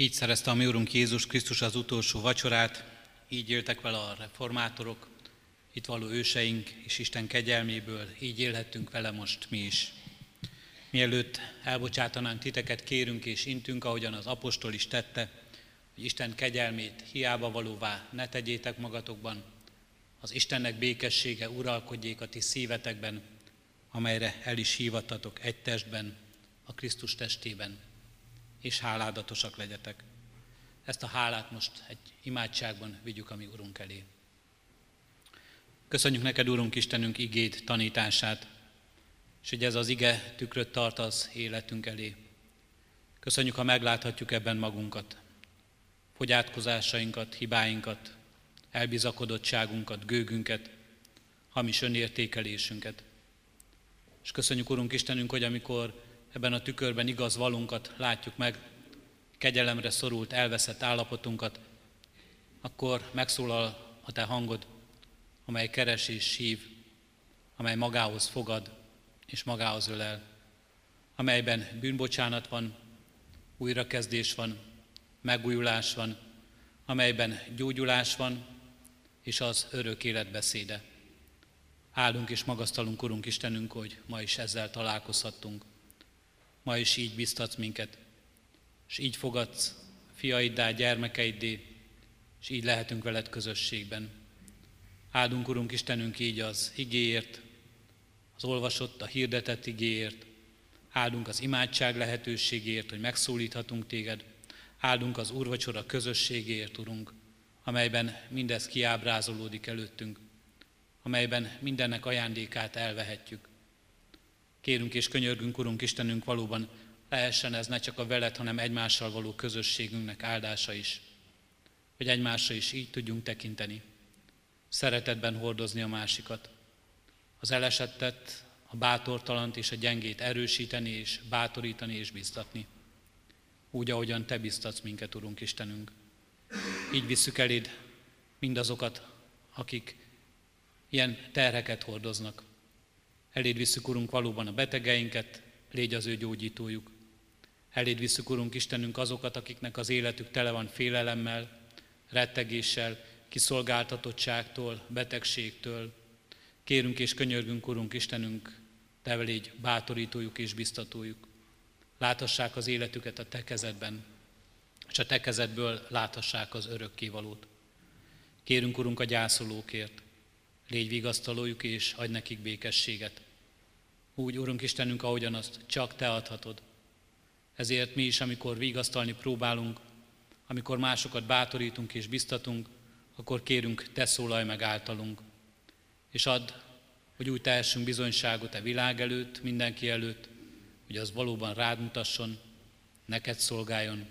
Így szerezte a mi Úrunk Jézus Krisztus az utolsó vacsorát, így éltek vele a reformátorok, itt való őseink és Isten kegyelméből, így élhettünk vele most mi is. Mielőtt elbocsátanánk titeket, kérünk és intünk, ahogyan az apostol is tette, hogy Isten kegyelmét hiába valóvá ne tegyétek magatokban, az Istennek békessége uralkodjék a ti szívetekben, amelyre el is hívattatok egy testben, a Krisztus testében, és háládatosak legyetek. Ezt a hálát most egy imádságban vigyük a mi Urunk elé. Köszönjük neked, Urunk Istenünk, igét tanítását, és hogy ez az ige tükröt tart az életünk elé. Köszönjük, ha megláthatjuk ebben magunkat, fogyátkozásainkat, hibáinkat, elbizakodottságunkat, gőgünket, hamis önértékelésünket. És köszönjük, Urunk Istenünk, hogy amikor ebben a tükörben igaz valunkat látjuk meg, kegyelemre szorult, elveszett állapotunkat, akkor megszólal a Te hangod, amely keres és hív, amely magához fogad és magához ölel, amelyben bűnbocsánat van, újrakezdés van, megújulás van, amelyben gyógyulás van, és az örök élet beszéde. Áldunk és magasztalunk, Urunk Istenünk, hogy ma is ezzel találkozhattunk. Ma is így biztatsz minket, és így fogadsz fiaiddá, gyermekeiddé, és így lehetünk veled közösségben. Áldunk, Urunk Istenünk, így az igéért, az olvasott, a hirdetett igéért, áldunk az imádság lehetőségért, hogy megszólíthatunk téged, áldunk az úrvacsora közösségért, Urunk, amelyben mindez kiábrázolódik előttünk, amelyben mindennek ajándékát elvehetjük. Kérünk és könyörgünk, Urunk Istenünk, valóban lehessen ez ne csak a veled, hanem egymással való közösségünknek áldása is, hogy egymásra is így tudjunk tekinteni, szeretetben hordozni a másikat, az elesettet, a bátortalant és a gyengét erősíteni és bátorítani és biztatni. Úgy, ahogyan Te biztatsz minket, Urunk Istenünk. Így visszük eléd mindazokat, akik ilyen terheket hordoznak. Eléd visszük, Urunk, valóban a betegeinket, légy az ő gyógyítójuk. Eléd visszük, Urunk Istenünk, azokat, akiknek az életük tele van félelemmel, rettegéssel, kiszolgáltatottságtól, betegségtől. Kérünk és könyörgünk, Urunk Istenünk, Te légy bátorítójuk és biztatójuk. Láthassák az életüket a Te kezedben, és a Te kezedből láthassák az örökkévalót. Kérünk, Urunk, a gyászolókért, légy vigasztalójuk és adj nekik békességet. Úgy, Urunk Istenünk, ahogyan azt csak Te adhatod. Ezért mi is, amikor vigasztalni próbálunk, amikor másokat bátorítunk és biztatunk, akkor kérünk, Te szólalj meg általunk. És add, hogy úgy tehessünk bizonyságot a világ előtt, mindenki előtt, hogy az valóban rád mutasson, neked szolgáljon,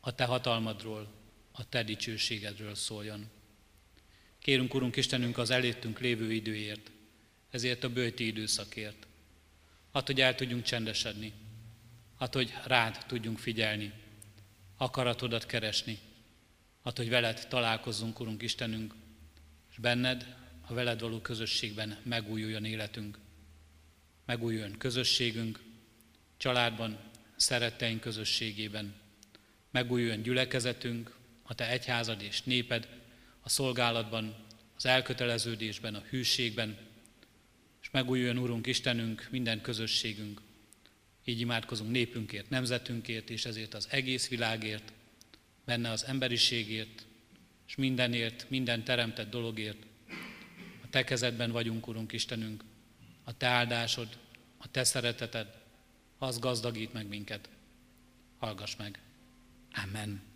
a Te hatalmadról, a Te dicsőségedről szóljon. Kérünk, Urunk Istenünk, az elétünk lévő időért, ezért a bőti időszakért. Hát, hogy el tudjunk csendesedni, hát, hogy rád tudjunk figyelni, akaratodat keresni, hát, hogy veled találkozzunk, Urunk Istenünk, és benned, a veled való közösségben megújuljon életünk, megújuljon közösségünk, családban, szeretteink közösségében, megújuljon gyülekezetünk, a Te egyházad és néped, a szolgálatban, az elköteleződésben, a hűségben, és megújuljon, Urunk Istenünk, minden közösségünk. Így imádkozunk népünkért, nemzetünkért, és ezért az egész világért, benne az emberiségért, és mindenért, minden teremtett dologért. A Te kezedben vagyunk, Urunk Istenünk, a Te áldásod, a Te szereteted, az gazdagít meg minket. Hallgass meg. Amen.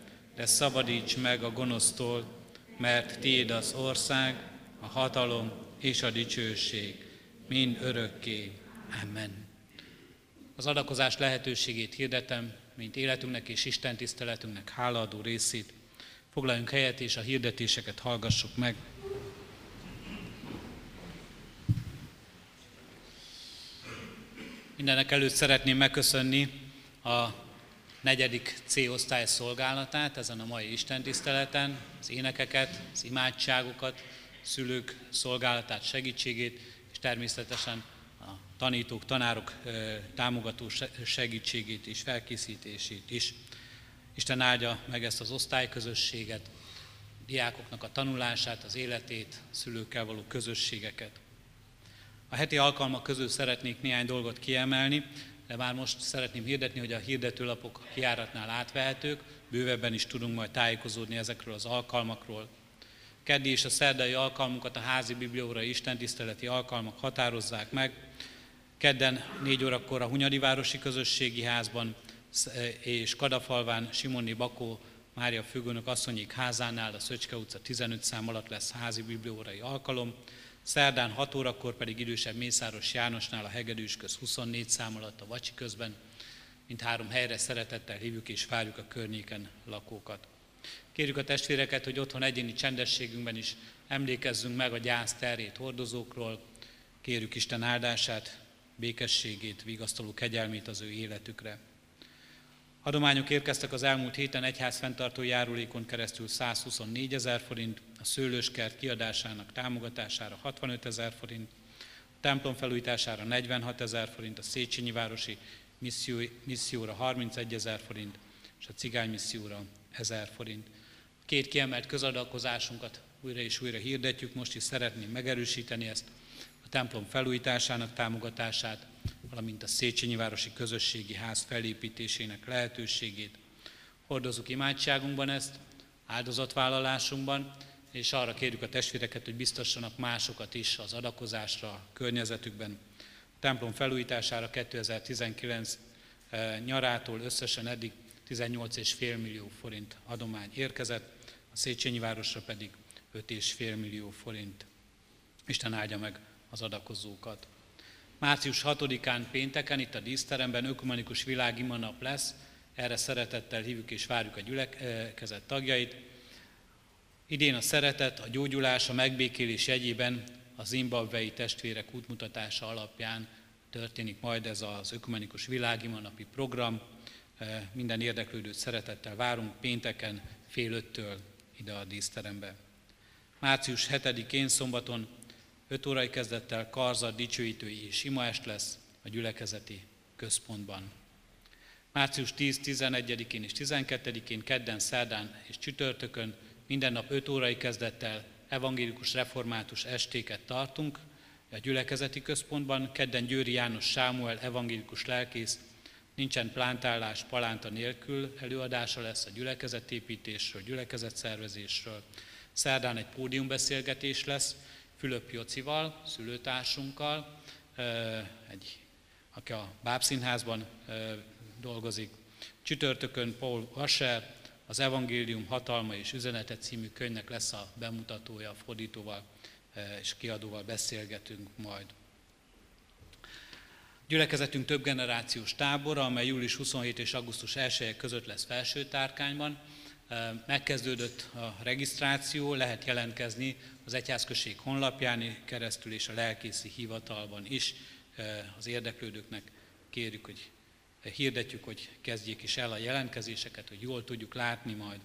de szabadíts meg a gonosztól, mert Tiéd az ország, a hatalom és a dicsőség, mind örökké. Amen. Az adakozás lehetőségét hirdetem, mint életünknek és Isten tiszteletünknek hálaadó részét. Foglaljunk helyet és a hirdetéseket hallgassuk meg. Mindenek előtt szeretném megköszönni a negyedik C-osztály szolgálatát ezen a mai Isten tiszteleten, az énekeket, az imádságokat, szülők szolgálatát, segítségét, és természetesen a tanítók, tanárok támogató segítségét és felkészítését is. Isten áldja meg ezt az osztályközösséget, diákoknak a tanulását, az életét, a szülőkkel való közösségeket. A heti alkalmak közül szeretnék néhány dolgot kiemelni, de már most szeretném hirdetni, hogy a hirdetőlapok kiáratnál átvehetők, bővebben is tudunk majd tájékozódni ezekről az alkalmakról. Keddi és a szerdai alkalmunkat a házi biblióra istentiszteleti alkalmak határozzák meg. Kedden 4 órakor a Hunyadi Városi Közösségi Házban és Kadafalván Simonni Bakó Mária Függőnök asszonyik házánál a Szöcske utca 15 szám alatt lesz házi bibliórai alkalom. Szerdán 6 órakor pedig idősebb Mészáros Jánosnál a Hegedűs köz 24 szám alatt a Vacsi közben. Mint három helyre szeretettel hívjuk és várjuk a környéken lakókat. Kérjük a testvéreket, hogy otthon egyéni csendességünkben is emlékezzünk meg a gyász terét hordozókról. Kérjük Isten áldását, békességét, vigasztaló kegyelmét az ő életükre. Adományok érkeztek az elmúlt héten egyház fenntartó járulékon keresztül 124 ezer forint, a szőlőskert kiadásának támogatására 65 ezer forint, a templom felújítására 46 ezer forint, a Széchenyi Városi misszió, misszióra 31 ezer forint, és a cigány misszióra 1000 forint. Két kiemelt közadakozásunkat újra és újra hirdetjük, most is szeretném megerősíteni ezt, a templom felújításának támogatását, valamint a Széchenyi Városi Közösségi Ház felépítésének lehetőségét. Hordozunk imádságunkban ezt, áldozatvállalásunkban, és arra kérjük a testvéreket, hogy biztossanak másokat is az adakozásra a környezetükben. A templom felújítására 2019 eh, nyarától összesen eddig 18,5 millió forint adomány érkezett, a Széchenyi városra pedig 5,5 millió forint. Isten áldja meg az adakozókat. Március 6-án pénteken itt a díszteremben ökumenikus világimanap lesz, erre szeretettel hívjuk és várjuk a gyülekezet tagjait. Idén a szeretet, a gyógyulás, a megbékélés jegyében a zimbabvei testvérek útmutatása alapján történik majd ez az ökumenikus világimanapi program. Minden érdeklődőt szeretettel várunk pénteken fél öttől ide a díszterembe. Március 7-én szombaton 5 órai kezdettel karzat, dicsőítői és imaest lesz a gyülekezeti központban. Március 10, 11-én és 12-én, kedden, szerdán és csütörtökön minden nap 5 órai kezdettel evangélikus református estéket tartunk a gyülekezeti központban. Kedden Győri János Sámuel evangélikus lelkész nincsen plántálás palánta nélkül, előadása lesz a gyülekezetépítésről, gyülekezetszervezésről. Szerdán egy pódiumbeszélgetés lesz, Fülöp Jocival, szülőtársunkkal, egy, aki a Bábszínházban dolgozik. Csütörtökön Paul Washer, az Evangélium hatalma és üzenete című könyvnek lesz a bemutatója, fordítóval és kiadóval beszélgetünk majd. Gyülekezetünk több generációs tábora, amely július 27 és augusztus 1 között lesz felső tárkányban. Megkezdődött a regisztráció, lehet jelentkezni az Egyházközség honlapján keresztül és a lelkészi hivatalban is. Az érdeklődőknek kérjük, hogy hirdetjük, hogy kezdjék is el a jelentkezéseket, hogy jól tudjuk látni majd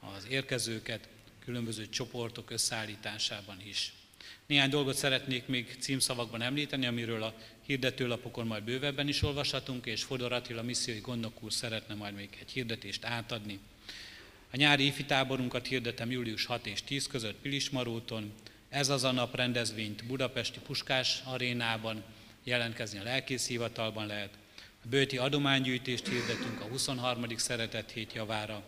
az érkezőket, különböző csoportok összeállításában is. Néhány dolgot szeretnék még címszavakban említeni, amiről a hirdetőlapokon majd bővebben is olvashatunk, és Fodor Attila missziói gondnok úr szeretne majd még egy hirdetést átadni. A nyári ifitáborunkat hirdetem július 6 és 10 között Pilismaróton. Ez az a nap rendezvényt Budapesti Puskás arénában jelentkezni a lelkész hivatalban lehet. Bőti adománygyűjtést hirdetünk a 23. szeretett hét javára,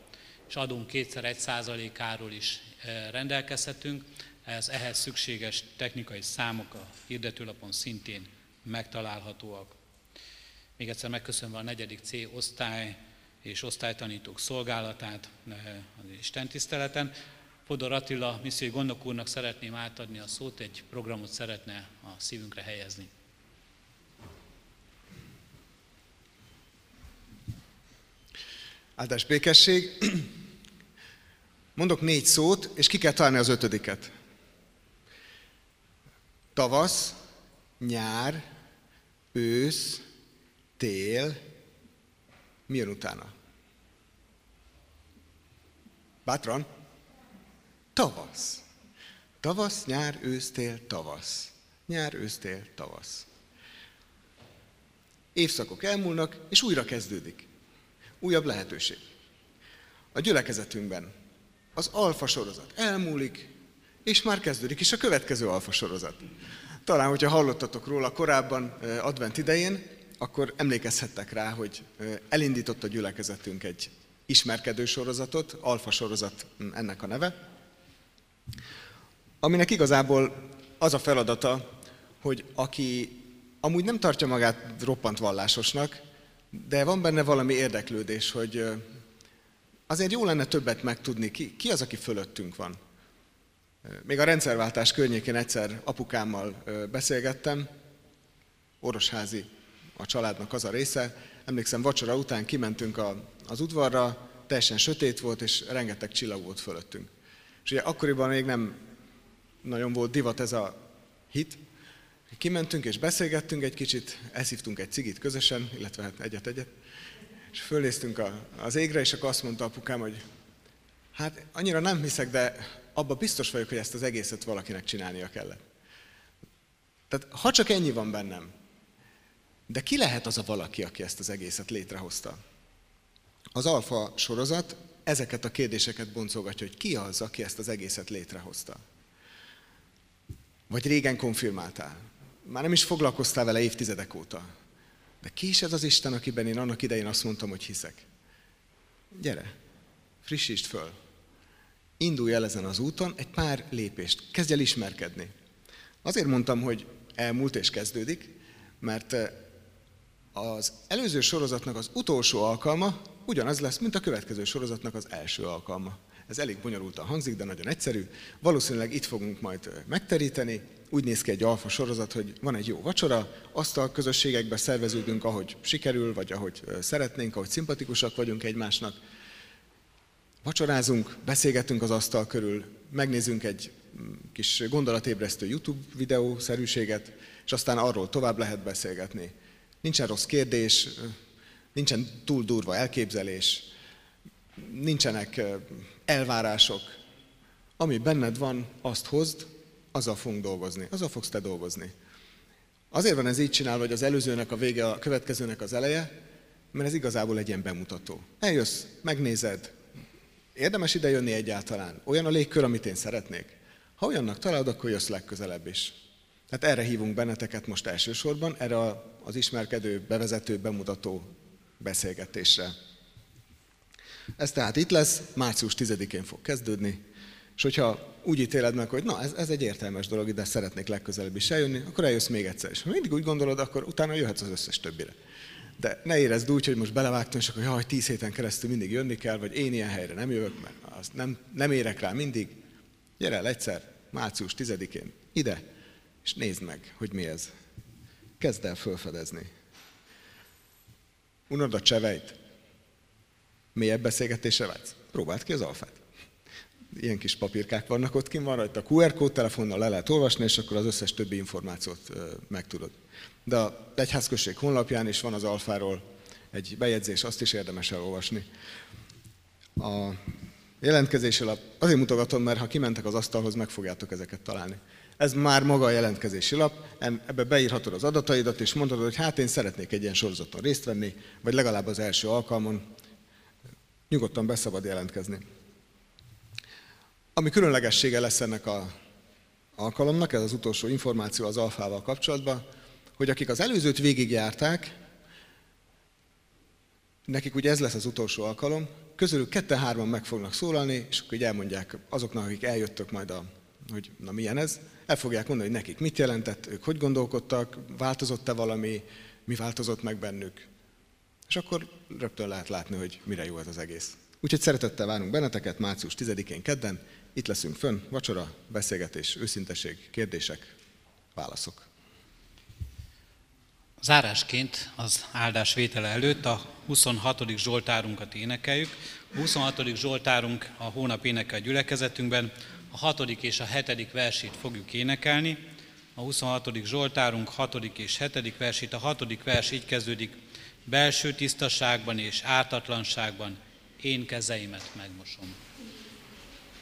és adunk kétszer egy százalékáról is eh, rendelkezhetünk. Ez ehhez szükséges technikai számok a hirdetőlapon szintén megtalálhatóak. Még egyszer megköszönve a negyedik C osztály és osztálytanítók szolgálatát eh, az Isten tiszteleten. Fodor Attila, missziói gondok úrnak szeretném átadni a szót, egy programot szeretne a szívünkre helyezni. Áldás békesség. Mondok négy szót, és ki kell találni az ötödiket. Tavasz, nyár, ősz, tél, mi jön utána? Bátran? Tavasz. Tavasz, nyár, ősz, tél, tavasz. Nyár, ősz, tél, tavasz. Évszakok elmúlnak, és újra kezdődik. Újabb lehetőség. A gyülekezetünkben az alfa sorozat elmúlik, és már kezdődik is a következő alfa sorozat. Talán, hogyha hallottatok róla korábban, advent idején, akkor emlékezhettek rá, hogy elindított a gyülekezetünk egy ismerkedő sorozatot, alfa sorozat ennek a neve, aminek igazából az a feladata, hogy aki amúgy nem tartja magát roppant vallásosnak, de van benne valami érdeklődés, hogy azért jó lenne többet megtudni, ki, ki az, aki fölöttünk van. Még a rendszerváltás környékén egyszer apukámmal beszélgettem, Orosházi a családnak az a része. Emlékszem, vacsora után kimentünk a, az udvarra, teljesen sötét volt, és rengeteg csillag volt fölöttünk. És ugye akkoriban még nem nagyon volt divat ez a hit. Kimentünk és beszélgettünk egy kicsit, elszívtunk egy cigit közösen, illetve hát egyet-egyet, és fölnéztünk az égre, és akkor azt mondta apukám, hogy hát annyira nem hiszek, de abban biztos vagyok, hogy ezt az egészet valakinek csinálnia kellett. Tehát ha csak ennyi van bennem, de ki lehet az a valaki, aki ezt az egészet létrehozta? Az alfa sorozat ezeket a kérdéseket boncolgatja, hogy ki az, aki ezt az egészet létrehozta. Vagy régen konfirmáltál. Már nem is foglalkoztál vele évtizedek óta. De ki is ez az Isten, akiben én annak idején azt mondtam, hogy hiszek? Gyere, frissítsd föl. Indulj el ezen az úton egy pár lépést. Kezdj el ismerkedni. Azért mondtam, hogy elmúlt és kezdődik, mert eh, az előző sorozatnak az utolsó alkalma ugyanaz lesz, mint a következő sorozatnak az első alkalma. Ez elég bonyolultan hangzik, de nagyon egyszerű. Valószínűleg itt fogunk majd megteríteni. Úgy néz ki egy alfa sorozat, hogy van egy jó vacsora, asztal közösségekbe szerveződünk, ahogy sikerül, vagy ahogy szeretnénk, ahogy szimpatikusak vagyunk egymásnak. Vacsorázunk, beszélgetünk az asztal körül, megnézünk egy mm, kis gondolatébresztő YouTube videószerűséget, és aztán arról tovább lehet beszélgetni. Nincsen rossz kérdés, nincsen túl durva elképzelés, nincsenek elvárások. Ami benned van, azt hozd, azzal fogunk dolgozni, azzal fogsz te dolgozni. Azért van ez így csinálva, hogy az előzőnek a vége, a következőnek az eleje, mert ez igazából egy ilyen bemutató. Eljössz, megnézed, érdemes ide jönni egyáltalán, olyan a légkör, amit én szeretnék. Ha olyannak találod, akkor jössz legközelebb is. Tehát erre hívunk benneteket most elsősorban, erre az ismerkedő, bevezető, bemutató beszélgetésre. Ez tehát itt lesz, március 10-én fog kezdődni, és hogyha úgy ítéled meg, hogy na, ez, ez egy értelmes dolog, de szeretnék legközelebb is eljönni, akkor eljössz még egyszer. És ha mindig úgy gondolod, akkor utána jöhetsz az összes többire. De ne érezd úgy, hogy most belevágtam, és akkor jaj, tíz héten keresztül mindig jönni kell, vagy én ilyen helyre nem jövök, mert azt nem, nem érek rá mindig. Gyere el egyszer, március 10-én, ide, és nézd meg, hogy mi ez. Kezd el felfedezni. Unod a cseveit? Mélyebb beszélgetésre vágysz? Próbáld ki az alfát. Ilyen kis papírkák vannak ott kint, van rajta QR kód, telefonnal le lehet olvasni, és akkor az összes többi információt megtudod. De a egyházközség honlapján is van az alfáról egy bejegyzés, azt is érdemes elolvasni. A jelentkezéssel azért mutogatom, mert ha kimentek az asztalhoz, meg fogjátok ezeket találni. Ez már maga a jelentkezési lap, ebbe beírhatod az adataidat, és mondhatod, hogy hát én szeretnék egy ilyen sorozaton részt venni, vagy legalább az első alkalmon. Nyugodtan beszabad jelentkezni. Ami különlegessége lesz ennek a alkalomnak, ez az utolsó információ az alfával kapcsolatban, hogy akik az előzőt végigjárták, nekik ugye ez lesz az utolsó alkalom, közülük kette-hárman meg fognak szólalni, és akkor így elmondják azoknak, akik eljöttök majd, a, hogy na milyen ez, el fogják mondani, hogy nekik mit jelentett, ők hogy gondolkodtak, változott-e valami, mi változott meg bennük. És akkor rögtön lehet látni, hogy mire jó ez az egész. Úgyhogy szeretettel várunk benneteket március 10-én kedden, itt leszünk fönn, vacsora, beszélgetés, őszinteség, kérdések, válaszok. Zárásként az áldás vétele előtt a 26. Zsoltárunkat énekeljük. A 26. Zsoltárunk a hónap éneke a gyülekezetünkben, a 6. és a 7. versét fogjuk énekelni. A 26. Zsoltárunk 6. és 7. versét, a 6. vers így kezdődik, belső tisztaságban és ártatlanságban én kezeimet megmosom.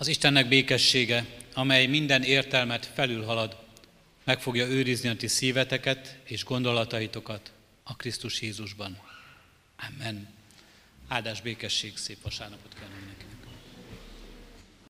Az Istennek békessége, amely minden értelmet felülhalad, meg fogja őrizni a ti szíveteket és gondolataitokat a Krisztus Jézusban. Amen. Áldás békesség, szép vasárnapot kívánok